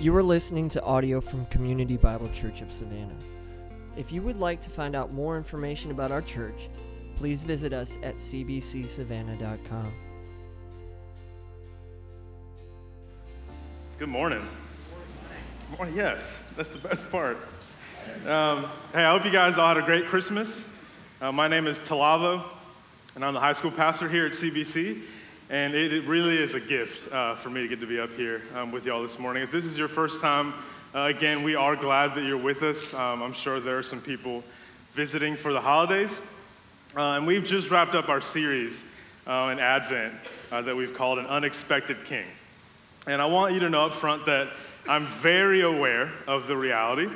You are listening to audio from Community Bible Church of Savannah. If you would like to find out more information about our church, please visit us at cbcsavannah.com. Good morning. Good morning. Yes, that's the best part. Um, hey, I hope you guys all had a great Christmas. Uh, my name is Talavo, and I'm the high school pastor here at CBC. And it, really is a gift uh, for me to get to be up here um, with y'all this morning. If this is your first time, uh, again, we are glad that you're with us. Um, I'm sure there are some people visiting for the holidays. Uh, and we've just wrapped up our series uh, in Advent uh, that we've called An Unexpected King. And I want you to know up front that I'm very aware of the reality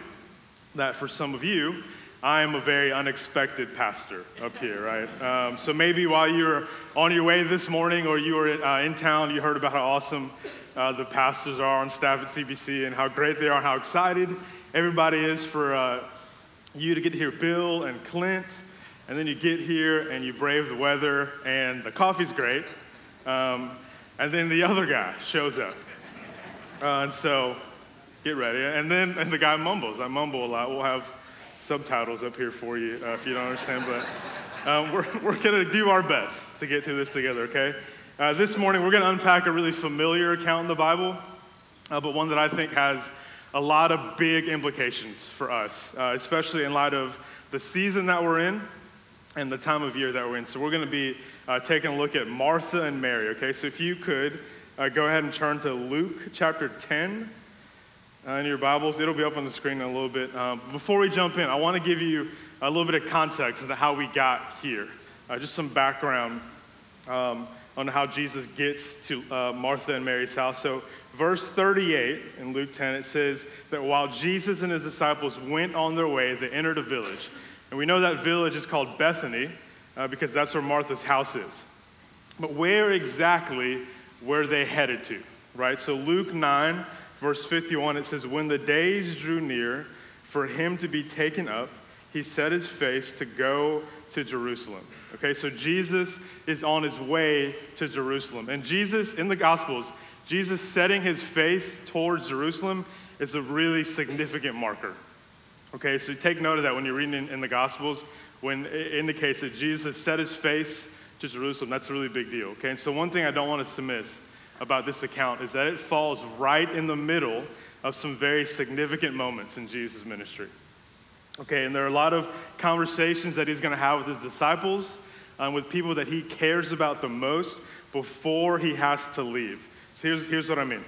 that for some of you, I am a very unexpected pastor up here, right? Um, so maybe while you were on your way this morning or you were uh, in town, you heard about how awesome uh, the pastors are on staff at CBC and how great they are and how excited everybody is for uh, you to get to hear Bill and Clint. And then you get here and you brave the weather and the coffee's great. Um, and then the other guy shows up. Uh, and so get ready. And then and the guy mumbles. I mumble a lot. We'll have subtitles up here for you uh, if you don't understand, but um, we're, we're going to do our best to get through this together, okay? Uh, this morning, we're going to unpack a really familiar account in the Bible, uh, but one that I think has a lot of big implications for us, uh, especially in light of the season that we're in and the time of year that we're in. So, we're going to be uh, taking a look at Martha and Mary, okay? So, if you could uh, go ahead and turn to Luke chapter 10 uh, in your Bibles. It'll be up on the screen in a little bit. Um, before we jump in, I want to give you a little bit of context into how we got here, uh, just some background um, on how Jesus gets to uh, Martha and Mary's house. So, verse 38 in Luke 10, it says that while Jesus and his disciples went on their way, they entered a village. And we know that village is called Bethany uh, because that's where Martha's house is. But where exactly were they headed to? Right? So, Luke 9, verse 51, it says, When the days drew near for him to be taken up, he set his face to go to Jerusalem. Okay, so Jesus is on his way to Jerusalem. And Jesus, in the Gospels, Jesus setting his face towards Jerusalem is a really significant marker. Okay, so take note of that when you're reading in, the Gospels, when it indicates that Jesus set his face to Jerusalem. That's a really big deal. Okay, and so one thing I don't want us to miss about this account is that it falls right in the middle of some very significant moments in Jesus' ministry. Okay, and there are a lot of conversations that he's going to have with his disciples, um, with people that he cares about the most before he has to leave. So here's, here's what I mean.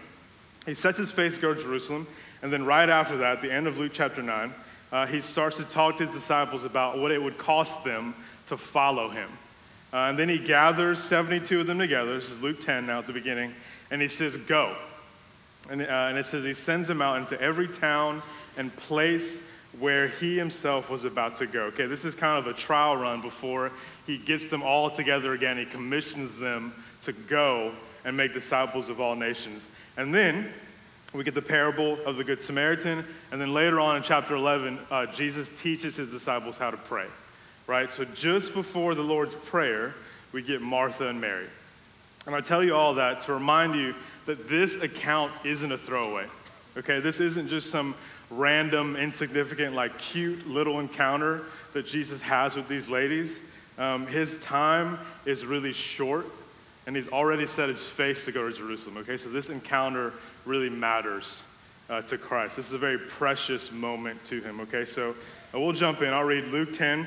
He sets his face to go to Jerusalem, and then right after that, at the end of Luke chapter 9, uh, he starts to talk to his disciples about what it would cost them to follow him. Uh, and then he gathers 72 of them together. This is Luke 10 now at the beginning. And he says, Go. And, uh, and it says he sends them out into every town and place where he himself was about to go. Okay, this is kind of a trial run before he gets them all together again. He commissions them to go and make disciples of all nations. And then we get the parable of the Good Samaritan. And then later on in chapter 11, uh, Jesus teaches his disciples how to pray right? So just before the Lord's Prayer, we get Martha and Mary. And I tell you all that to remind you that this account isn't a throwaway, okay? This isn't just some random, insignificant, like cute little encounter that Jesus has with these ladies. Um, his time is really short, and he's already set his face to go to Jerusalem, okay? So this encounter really matters uh, to Christ. This is a very precious moment to him, okay? So uh, we'll jump in. I'll read Luke 10,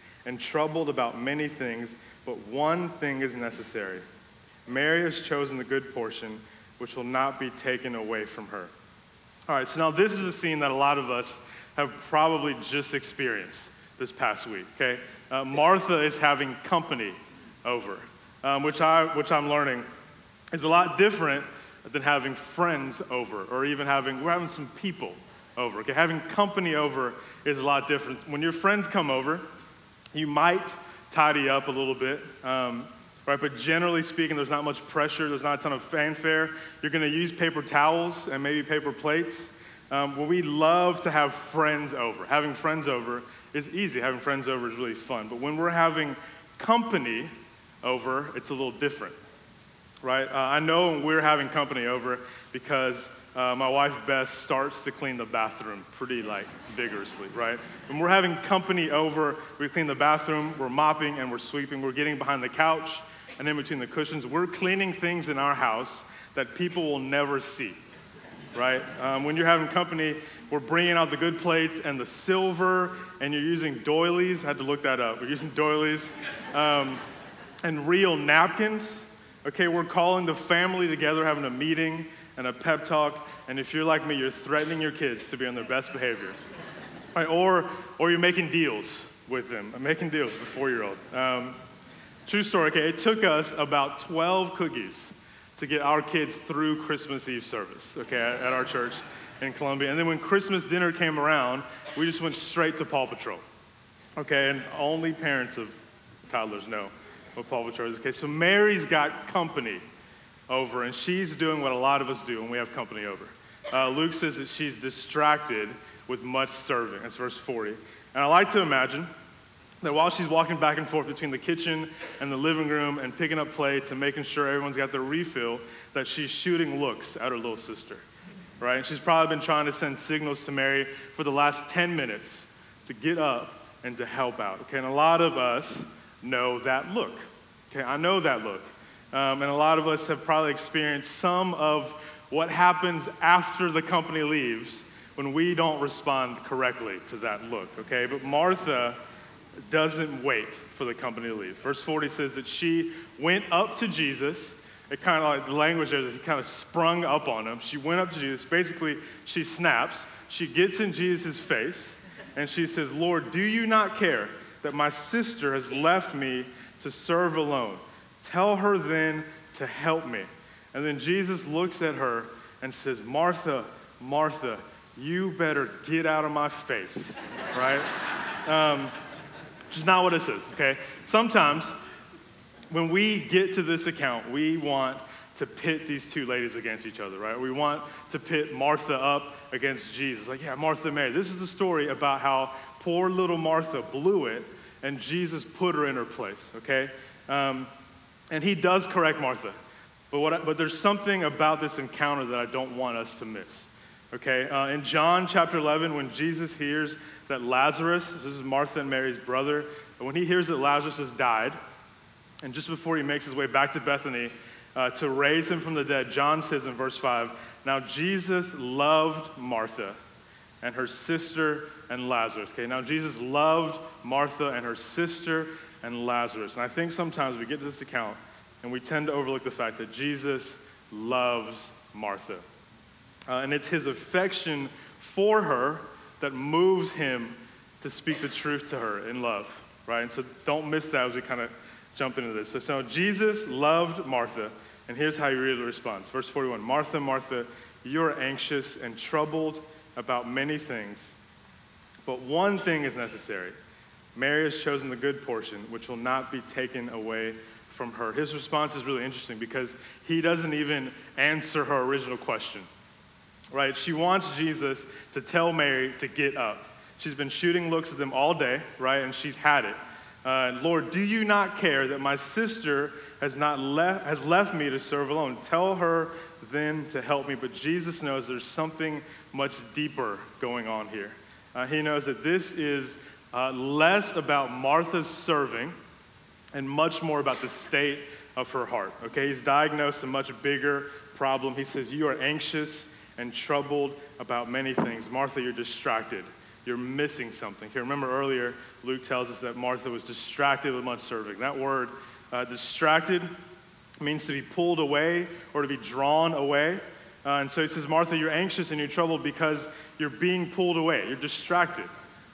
and troubled about many things, but one thing is necessary. Mary has chosen the good portion, which will not be taken away from her. All right, so now this is a scene that a lot of us have probably just experienced this past week, okay? Uh, Martha is having company over, um, which, I, which I'm learning is a lot different than having friends over or even having, we're having some people over. Okay, having company over is a lot different. When your friends come over, you might tidy up a little bit. Um, right? But generally speaking, there's not much pressure, there's not a ton of fanfare. You're going to use paper towels and maybe paper plates. Um, well, we love to have friends over. Having friends over is easy, having friends over is really fun. But when we're having company over, it's a little different, right? Uh, I know we're having company over because uh, my wife Beth starts to clean the bathroom pretty like vigorously, right? When we're having company over, we clean the bathroom, we're mopping and we're sweeping, we're getting behind the couch and in between the cushions. We're cleaning things in our house that people will never see, right? Um, when you're having company, we're bringing out the good plates and the silver, and you're using doilies. I had to look that up. We're using doilies um, and real napkins. Okay, we're calling the family together, having a meeting and a pep talk. And if you're like me, you're threatening your kids to be on their best behavior. Right, or, or you're making deals with them. I'm making deals with a four year old. Um, true story, okay? It took us about 12 cookies to get our kids through Christmas Eve service, okay, at, at our church in Columbia. And then when Christmas dinner came around, we just went straight to Paw Patrol, okay? And only parents of toddlers know what Paw Patrol is. Okay, so Mary's got company over, and she's doing what a lot of us do when we have company over. Uh, Luke says that she's distracted with much serving. That's verse 40. And I like to imagine that while she's walking back and forth between the kitchen and the living room and picking up plates and making sure everyone's got their refill, that she's shooting looks at her little sister, right? And she's probably been trying to send signals to Mary for the last 10 minutes to get up and to help out, okay? And a lot of us know that look, okay? I know that look. Um, and a lot of us have probably experienced some of what happens after the company leaves when we don't respond correctly to that look, okay? But Martha doesn't wait for the company to leave. Verse 40 says that she went up to Jesus. It kind of like the language there, it kind of sprung up on him. She went up to Jesus. Basically, she snaps. She gets in Jesus' face and she says, Lord, do you not care that my sister has left me to serve alone? Tell her then to help me. And then Jesus looks at her and says, Martha, Martha, you better get out of my face, right? Um, which is not what it says, okay? Sometimes when we get to this account, we want to pit these two ladies against each other, right? We want to pit Martha up against Jesus. Like, yeah, Martha Mary. This is a story about how poor little Martha blew it and Jesus put her in her place, okay? Um, and he does correct Martha. But, what I, but there's something about this encounter that I don't want us to miss. Okay, uh, in John chapter 11, when Jesus hears that Lazarus, this is Martha and Mary's brother, when he hears that Lazarus has died, and just before he makes his way back to Bethany uh, to raise him from the dead, John says in verse 5 Now Jesus loved Martha and her sister and Lazarus. Okay, now Jesus loved Martha and her sister and Lazarus. And I think sometimes we get to this account and we tend to overlook the fact that Jesus loves Martha. Uh, and it's his affection for her that moves him to speak the truth to her in love, right? And so don't miss that as we kind of jump into this. So, so Jesus loved Martha, and here's how he really responds. Verse 41 Martha, Martha, you're anxious and troubled about many things, but one thing is necessary. Mary has chosen the good portion, which will not be taken away from her. His response is really interesting because he doesn't even answer her original question. Right? She wants Jesus to tell Mary to get up. She's been shooting looks at them all day, right? And she's had it. Uh, Lord, do you not care that my sister has not left has left me to serve alone? Tell her then to help me. But Jesus knows there's something much deeper going on here. Uh, he knows that this is uh, less about Martha's serving and much more about the state of her heart. Okay, he's diagnosed a much bigger problem. He says, You are anxious and troubled about many things. Martha, you're distracted. You're missing something. Here, remember earlier, Luke tells us that Martha was distracted with much serving. That word, uh, distracted, means to be pulled away or to be drawn away. Uh, and so he says, Martha, you're anxious and you're troubled because you're being pulled away. You're distracted.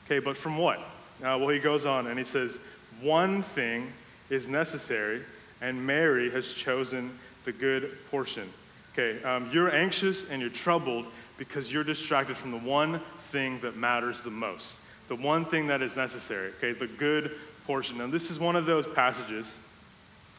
Okay, but from what? Uh, well, he goes on and he says, One thing is necessary, and Mary has chosen the good portion. Okay, um, you're anxious and you're troubled because you're distracted from the one thing that matters the most, the one thing that is necessary, okay, the good portion. And this is one of those passages,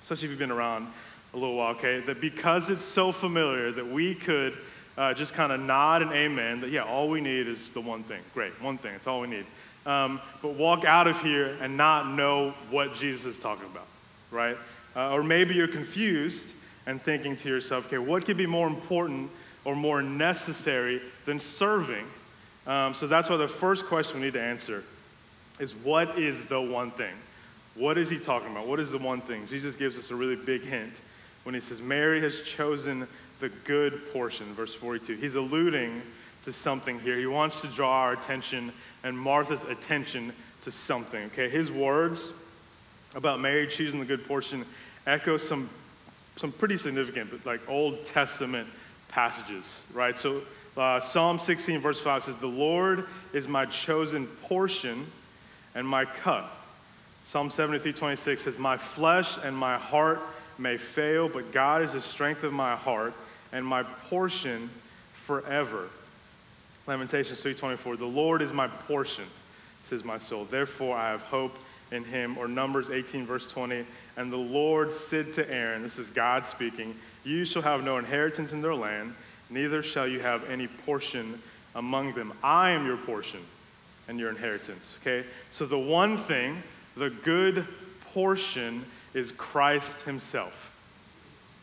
especially if you've been around a little while, okay, that because it's so familiar that we could uh, just kind of nod and amen that, yeah, all we need is the one thing. Great, one thing, it's all we need. Um, but walk out of here and not know what Jesus is talking about, right? Uh, or maybe you're confused and thinking to yourself, okay, what could be more important or more necessary than serving? Um, so that's why the first question we need to answer is what is the one thing? What is he talking about? What is the one thing? Jesus gives us a really big hint when he says, Mary has chosen the good portion, verse 42. He's alluding to something here. He wants to draw our attention and Martha's attention to something, okay? His words about Mary choosing the good portion echo some, some pretty significant, but like Old Testament passages, right? So uh, Psalm 16, verse 5 says, The Lord is my chosen portion and my cup. Psalm 73, 26 says, My flesh and my heart may fail, but God is the strength of my heart and my portion forever. Lamentations 3:24 The Lord is my portion says my soul. Therefore I have hope in him. Or Numbers 18 verse 20 and the Lord said to Aaron this is God speaking you shall have no inheritance in their land neither shall you have any portion among them. I am your portion and your inheritance. Okay? So the one thing the good portion is Christ himself.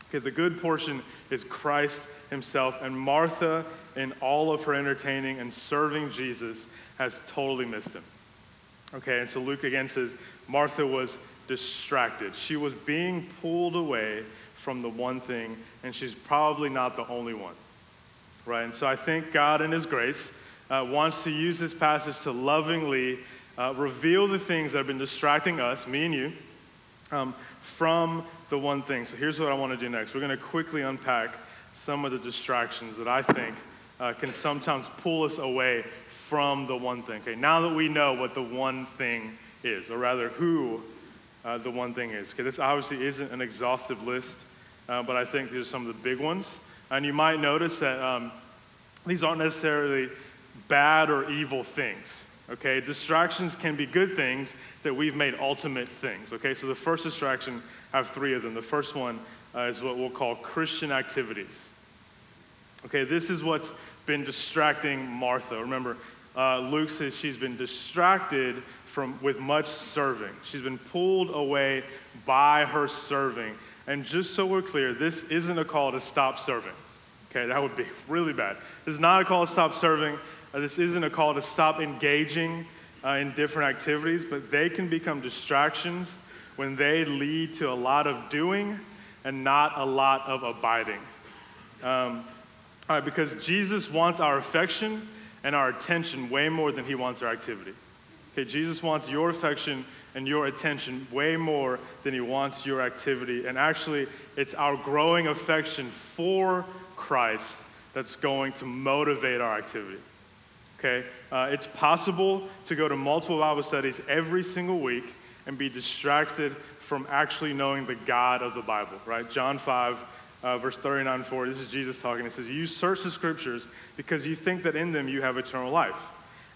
Okay? The good portion is Christ himself. And Martha in all of her entertaining and serving Jesus has totally missed him. Okay, and so Luke again says Martha was distracted. She was being pulled away from the one thing, and she's probably not the only one. Right? And so I think God, in His grace, uh, wants to use this passage to lovingly uh, reveal the things that have been distracting us, me and you, um, from the one thing. So here's what I want to do next. We're going to quickly unpack some of the distractions that I think uh, can sometimes pull us away from the one thing. Okay, now that we know what the one thing is, or rather who uh, the one thing is. Okay, this obviously isn't an exhaustive list, uh, but I think these are some of the big ones. And you might notice that um, these aren't necessarily bad or evil things. Okay, distractions can be good things that we've made ultimate things. Okay, so the first distraction, I have three of them. The first one uh, is what we'll call Christian activities. Okay, this is what's been distracting Martha. Remember, uh, Luke says she's been distracted from with much serving. She's been pulled away by her serving. And just so we're clear, this isn't a call to stop serving. Okay, that would be really bad. This is not a call to stop serving. Uh, this isn't a call to stop engaging uh, in different activities, but they can become distractions when they lead to a lot of doing and not a lot of abiding. Um, all right, because Jesus wants our affection and our attention way more than he wants our activity. Okay, Jesus wants your affection and your attention way more than he wants your activity. And actually, it's our growing affection for Christ that's going to motivate our activity. Okay? Uh, it's possible to go to multiple Bible studies every single week and be distracted from actually knowing the God of the Bible, right? John 5 uh, verse 39 and 40. This is Jesus talking. He says, You search the scriptures because you think that in them you have eternal life.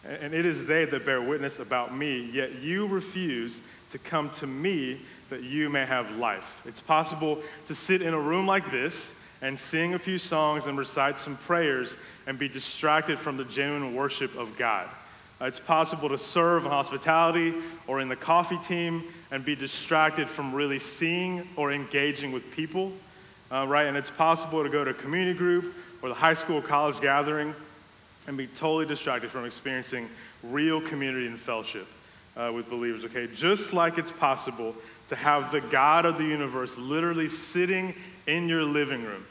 And it is they that bear witness about me, yet you refuse to come to me that you may have life. It's possible to sit in a room like this and sing a few songs and recite some prayers and be distracted from the genuine worship of God. Uh, it's possible to serve in hospitality or in the coffee team and be distracted from really seeing or engaging with people uh, right? And it's possible to go to a community group or the high school college gathering and be totally distracted from experiencing real community and fellowship uh, with believers, okay? Just like it's possible to have the God of the universe literally sitting in your living room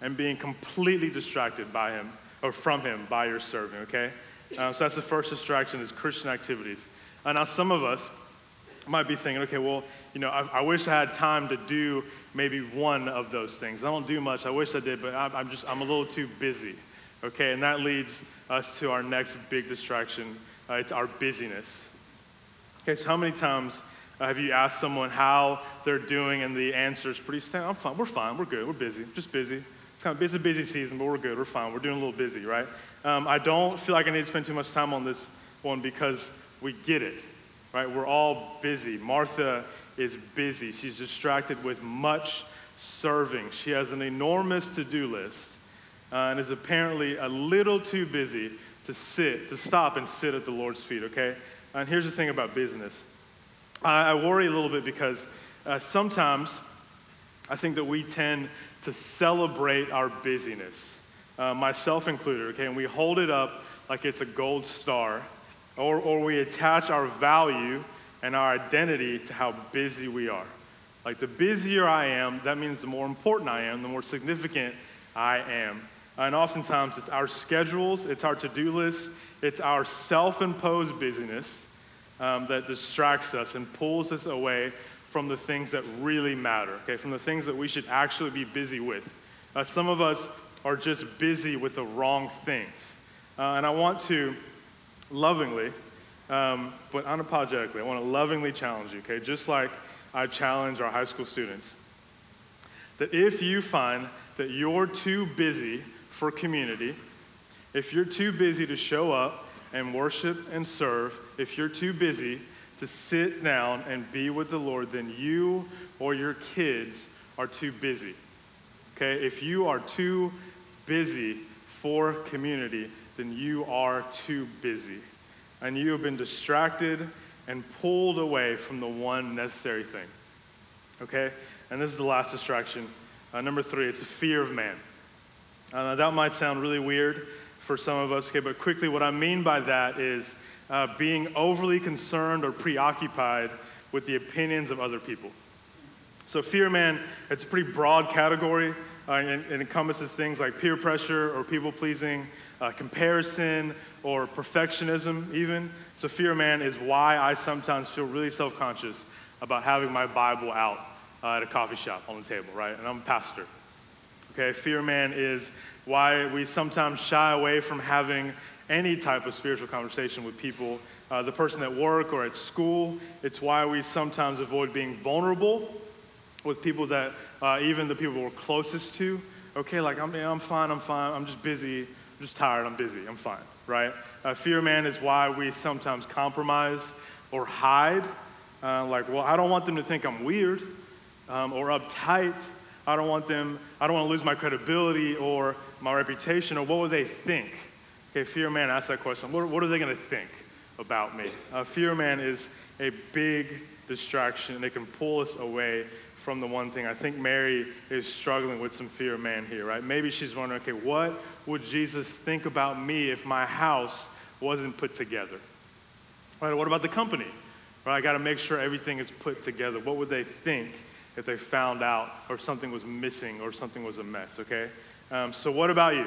and being completely distracted by him or from him by your serving, okay? Um, so that's the first distraction is Christian activities. Uh, now, some of us might be thinking, okay, well, you know, I, I wish I had time to do maybe one of those things. I don't do much. I wish I did, but I'm, just, I'm a little too busy. Okay, and that leads us to our next big distraction. Uh, it's our busyness. Okay, so how many times uh, have you asked someone how they're doing, and the answer is pretty standard? I'm fine. We're fine. We're good. We're busy. Just busy. It's, kind of, it's a busy season, but we're good. We're fine. We're doing a little busy, right? Um, I don't feel like I need to spend too much time on this one because we get it, right? We're all busy. Martha is busy. She's distracted with much serving. She has an enormous to do list uh, and is apparently a little too busy to sit, to stop and sit at the Lord's feet, okay? And here's the thing about business I, I worry a little bit because uh, sometimes I think that we tend to celebrate our busyness, uh, myself included, okay? And we hold it up like it's a gold star, or, or we attach our value and our identity to how busy we are. Like the busier I am, that means the more important I am, the more significant I am. And oftentimes it's our schedules, it's our to do lists, it's our self imposed busyness um, that distracts us and pulls us away from the things that really matter, okay, from the things that we should actually be busy with. Uh, some of us are just busy with the wrong things. Uh, and I want to lovingly, um, but unapologetically, I want to lovingly challenge you, okay, just like I challenge our high school students, that if you find that you're too busy for community, if you're too busy to show up and worship and serve, if you're too busy to sit down and be with the Lord, then you or your kids are too busy. Okay? If you are too busy for community, then you are too busy. And you have been distracted and pulled away from the one necessary thing. Okay? And this is the last distraction. Uh, number three, it's a fear of man. Uh, that might sound really weird for some of us, okay, but quickly, what I mean by that is uh, being overly concerned or preoccupied with the opinions of other people. So, fear, man, it's a pretty broad category. Uh, and, it encompasses things like peer pressure or people pleasing, uh, comparison or perfectionism, even. So, fear, man, is why I sometimes feel really self conscious about having my Bible out uh, at a coffee shop on the table, right? And I'm a pastor. Okay, fear, man, is why we sometimes shy away from having any type of spiritual conversation with people, uh, the person at work or at school. It's why we sometimes avoid being vulnerable with people that uh, even the people we're closest to. Okay, like I'm, I'm fine, I'm fine, I'm just busy, I'm just tired, I'm busy, I'm fine, right? Uh, fear, man, is why we sometimes compromise or hide. Uh, like, well, I don't want them to think I'm weird um, or uptight. I don't want them, I don't want to lose my credibility or my reputation, or what would they think? Okay, fear man ask that question. What, what are they going to think about me? Uh, fear man is a big distraction, and it can pull us away from the one thing. I think Mary is struggling with some fear man here, right? Maybe she's wondering, okay, what would Jesus think about me if my house wasn't put together? Right, what about the company? Right, I got to make sure everything is put together. What would they think if they found out or something was missing or something was a mess, okay? Um, so, what about you?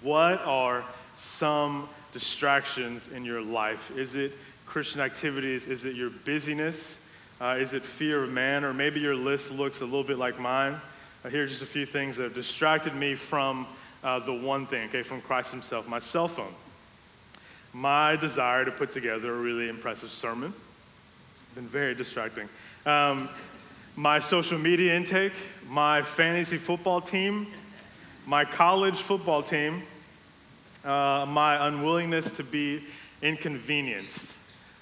What are some distractions in your life? Is it Christian activities? Is it your busyness? Uh, is it fear of man? Or maybe your list looks a little bit like mine. Uh, here's just a few things that have distracted me from uh, the one thing, okay, from Christ Himself my cell phone. My desire to put together a really impressive sermon. Been very distracting. Um, my social media intake, my fantasy football team, my college football team, uh, my unwillingness to be inconvenienced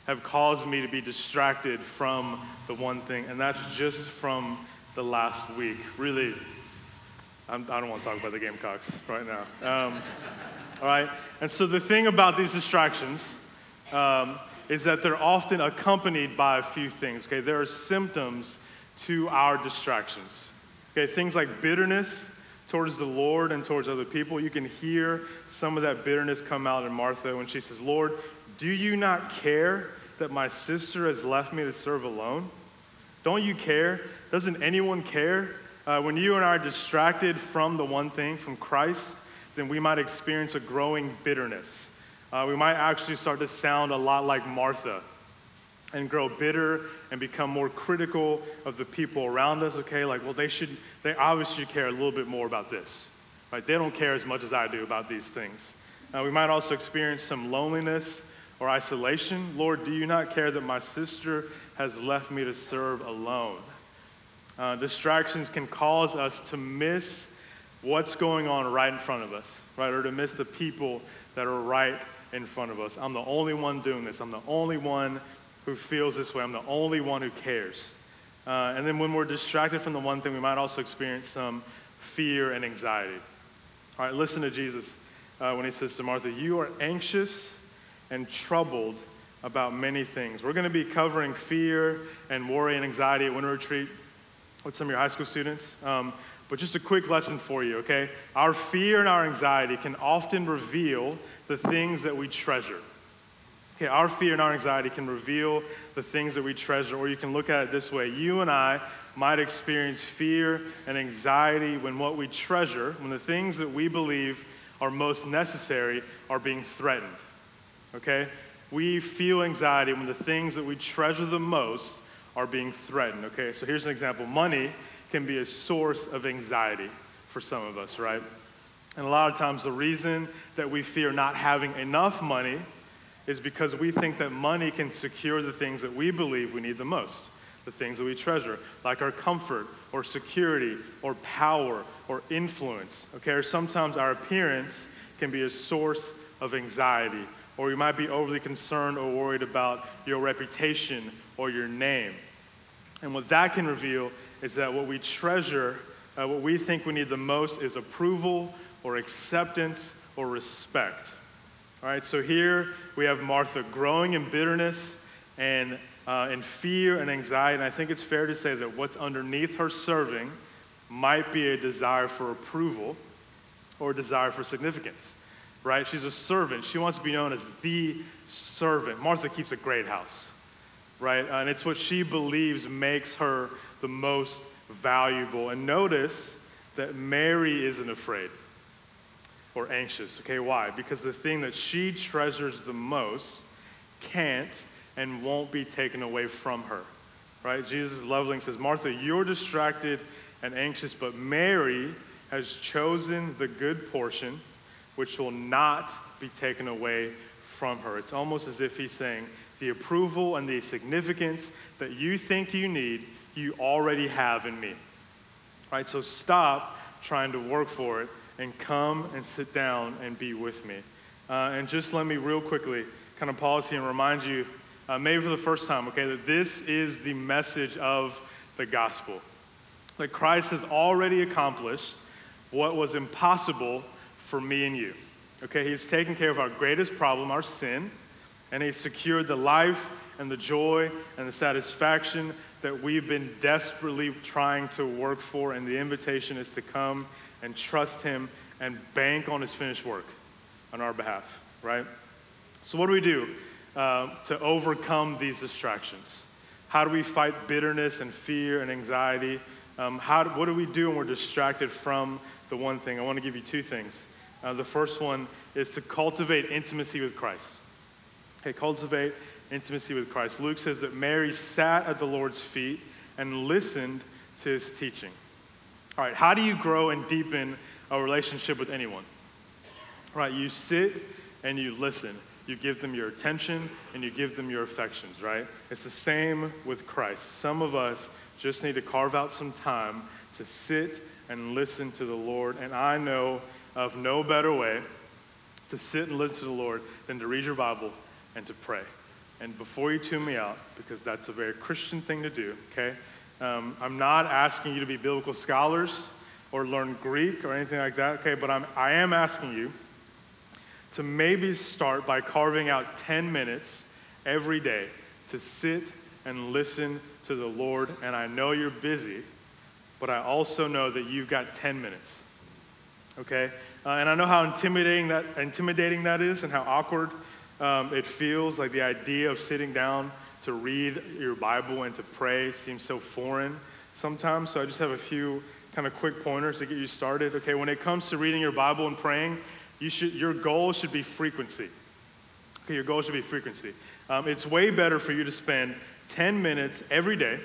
have caused me to be distracted from the one thing, and that's just from the last week. Really, I'm, I do not want to talk about the Gamecocks right now. Um, all right? And so the thing about these distractions um, is that they're often accompanied by a few things, okay? There are symptoms to our distractions, okay? Things like bitterness towards the Lord and towards other people. You can hear some of that bitterness come out in Martha when she says, Lord, do you not care that my sister has left me to serve alone? Don't you care? Doesn't anyone care? Uh, when you and I are distracted from the one thing, from Christ, then we might experience a growing bitterness. Uh, we might actually start to sound a lot like Martha and grow bitter and become more critical of the people around us, okay? Like, well, they should, they obviously care a little bit more about this, right? They don't care as much as I do about these things. Uh, we might also experience some loneliness or isolation. Lord, do you not care that my sister has left me to serve alone? Uh, distractions can cause us to miss what's going on right in front of us, right? Or to miss the people that are right in front of us. I'm the only one doing this. I'm the only one who feels this way. I'm the only one who cares. Uh, and then when we're distracted from the one thing, we might also experience some fear and anxiety. All right, listen to Jesus uh, when he says to Martha, You are anxious and troubled about many things. We're going to be covering fear and worry and anxiety at Winter Retreat with some of your high school students. Um, but just a quick lesson for you, okay? Our fear and our anxiety can often reveal the things that we treasure. Okay, our fear and our anxiety can reveal the things that we treasure, or you can look at it this way. You and I might experience fear and anxiety when what we treasure, when the things that we believe are most necessary, are being threatened. Okay? We feel anxiety when the things that we treasure the most are being threatened. Okay, so here's an example money can be a source of anxiety for some of us, right? And a lot of times, the reason that we fear not having enough money is because we think that money can secure the things that we believe we need the most, the things that we treasure, like our comfort or security or power or influence. Okay, or sometimes our appearance can be a source of anxiety, or you might be overly concerned or worried about your reputation or your name. And what that can reveal is that what we treasure, uh, what we think we need the most, is approval or acceptance or respect. All right, so here we have Martha growing in bitterness and uh, in fear and anxiety. And I think it's fair to say that what's underneath her serving might be a desire for approval or a desire for significance, right? She's a servant. She wants to be known as the servant. Martha keeps a great house, right? And it's what she believes makes her the most valuable. And notice that Mary isn't afraid or anxious. Okay, why? Because the thing that she treasures the most can't and won't be taken away from her. Right? Jesus is loving says, Martha, you're distracted and anxious, but Mary has chosen the good portion, which will not be taken away from her. It's almost as if he's saying, the approval and the significance that you think you need, you already have in me. Right? So stop trying to work for it and come and sit down and be with me. Uh, and just let me real quickly kind of pause here and remind you, uh, maybe for the first time, okay, that this is the message of the gospel. That Christ has already accomplished what was impossible for me and you. Okay, He's taken care of our greatest problem, our sin, and He secured the life and the joy and the satisfaction that we've been desperately trying to work for. And the invitation is to come and trust Him and bank on His finished work on our behalf, right? So, what do we do uh, to overcome these distractions? How do we fight bitterness and fear and anxiety? Um, how, what do we do when we're distracted from the one thing? I want to give you two things. Uh, the first one is to cultivate intimacy with Christ. Okay, cultivate intimacy with Christ. Luke says that Mary sat at the Lord's feet and listened to his teaching. All right, how do you grow and deepen a relationship with anyone? All right, you sit and you listen. You give them your attention and you give them your affections, right? It's the same with Christ. Some of us just need to carve out some time to sit and listen to the Lord. And I know of no better way to sit and listen to the Lord than to read your Bible and to pray. And before you tune me out, because that's a very Christian thing to do, okay? Um, I'm not asking you to be biblical scholars or learn Greek or anything like that, okay? But I'm, I am asking you to maybe start by carving out 10 minutes every day to sit and listen to the Lord. And I know you're busy, but I also know that you've got 10 minutes, okay? Uh, and I know how intimidating that, intimidating that is and how awkward um, it feels like the idea of sitting down to read your Bible and to pray seems so foreign sometimes. So I just have a few kind of quick pointers to get you started. Okay, when it comes to reading your Bible and praying, you should, your goal should be frequency. Okay, your goal should be frequency. Um, it's way better for you to spend 10 minutes every day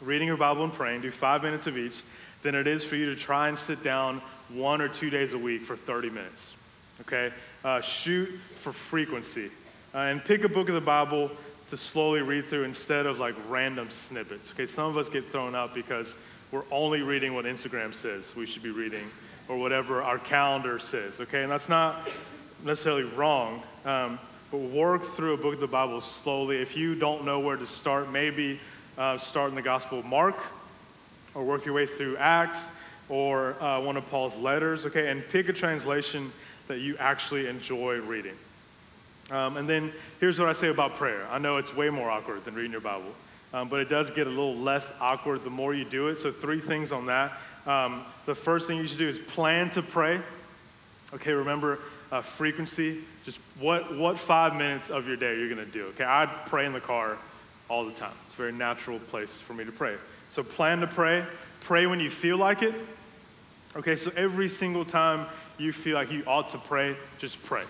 reading your Bible and praying, do five minutes of each, than it is for you to try and sit down one or two days a week for 30 minutes. Okay? Uh, shoot for frequency. Uh, and pick a book of the Bible to slowly read through instead of like random snippets. Okay, some of us get thrown up because we're only reading what Instagram says we should be reading or whatever our calendar says, okay? And that's not necessarily wrong, um, but work through a book of the Bible slowly. If you don't know where to start, maybe uh, start in the Gospel of Mark or work your way through Acts or uh, one of Paul's letters, okay? And pick a translation that you actually enjoy reading. Um, and then here's what I say about prayer. I know it's way more awkward than reading your Bible, um, but it does get a little less awkward the more you do it. So, three things on that. Um, the first thing you should do is plan to pray. Okay, remember uh, frequency. Just what, what five minutes of your day you're going to do. Okay, I pray in the car all the time. It's a very natural place for me to pray. So, plan to pray. Pray when you feel like it. Okay, so every single time you feel like you ought to pray, just pray.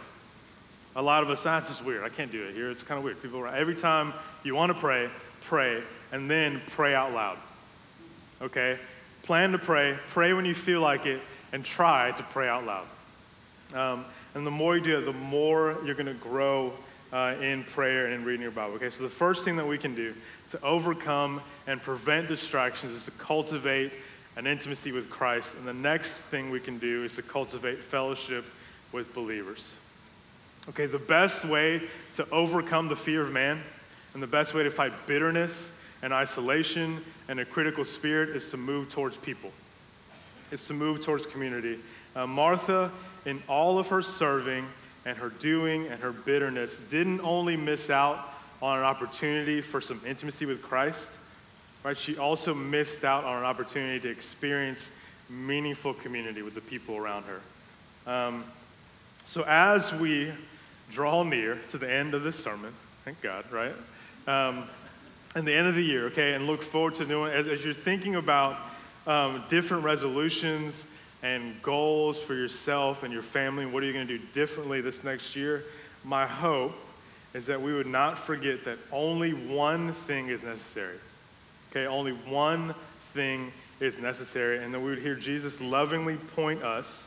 A lot of us, that's just weird. I can't do it here. It's kind of weird. People, every time you want to pray, pray, and then pray out loud. Okay? Plan to pray, pray when you feel like it, and try to pray out loud. Um, and the more you do it, the more you're going to grow uh, in prayer and in reading your Bible. Okay, so the first thing that we can do to overcome and prevent distractions is to cultivate an intimacy with Christ. And the next thing we can do is to cultivate fellowship with believers. Okay, the best way to overcome the fear of man and the best way to fight bitterness and isolation and a critical spirit is to move towards people. It's to move towards community. Uh, Martha, in all of her serving and her doing and her bitterness, didn't only miss out on an opportunity for some intimacy with Christ, right? She also missed out on an opportunity to experience meaningful community with the people around her. Um, so as we draw near to the end of this sermon, thank God, right? Um, and the end of the year, okay, and look forward to doing as, as you're thinking about um, different resolutions and goals for yourself and your family, what are you going to do differently this next year? My hope is that we would not forget that only one thing is necessary. Okay, only one thing is necessary, and then we would hear Jesus lovingly point us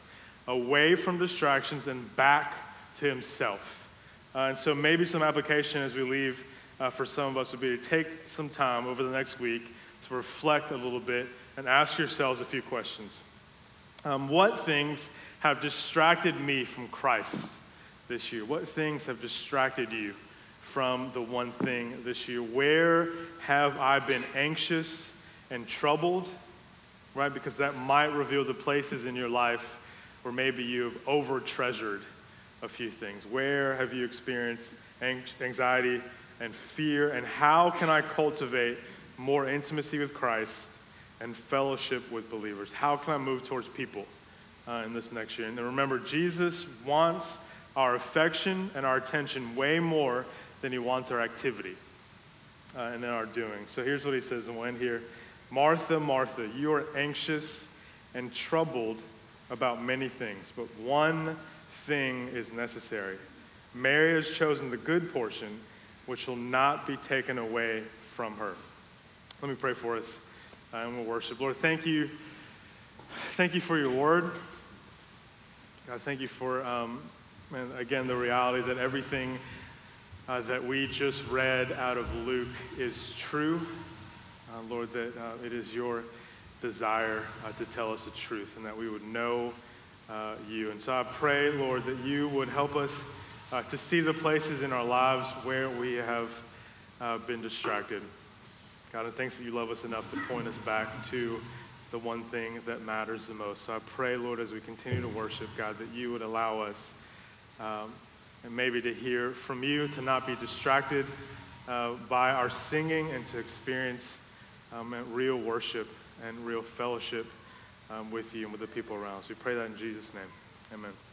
away from distractions and back to himself. Uh, and so maybe some application as we leave uh, for some of us would be to take some time over the next week to reflect a little bit and ask yourselves a few questions. Um, what things have distracted me from Christ this year? What things have distracted you from the one thing this year? Where have I been anxious and troubled? Right? Because that might reveal the places in your life where maybe you've over treasured a few things. Where have you experienced anxiety and fear? And how can I cultivate more intimacy with Christ and fellowship with believers? How can I move towards people uh, in this next year? And remember, Jesus wants our affection and our attention way more than he wants our activity uh, and in our doing. So here's what he says, and we'll end here Martha, Martha, you are anxious and troubled about many things, but one thing is necessary. Mary has chosen the good portion, which will not be taken away from her. Let me pray for us uh, and we'll worship. Lord, thank you. Thank you for your word. God, thank you for, um, and again, the reality that everything uh, that we just read out of Luke is true. Uh, Lord, that uh, it is your desire uh, to tell us the truth and that we would know uh, you. And so I pray, Lord, that you would help us to see the places in our lives where we have been distracted. God, and thanks that you love us enough to point us back to the one thing that matters the most. So I pray, Lord, as we continue to worship, God, that you would allow us um, and maybe to hear from you, to not be distracted uh, by our singing, and to experience um, real worship and real fellowship um, with you and with the people around us. We pray that in Jesus' name. Amen.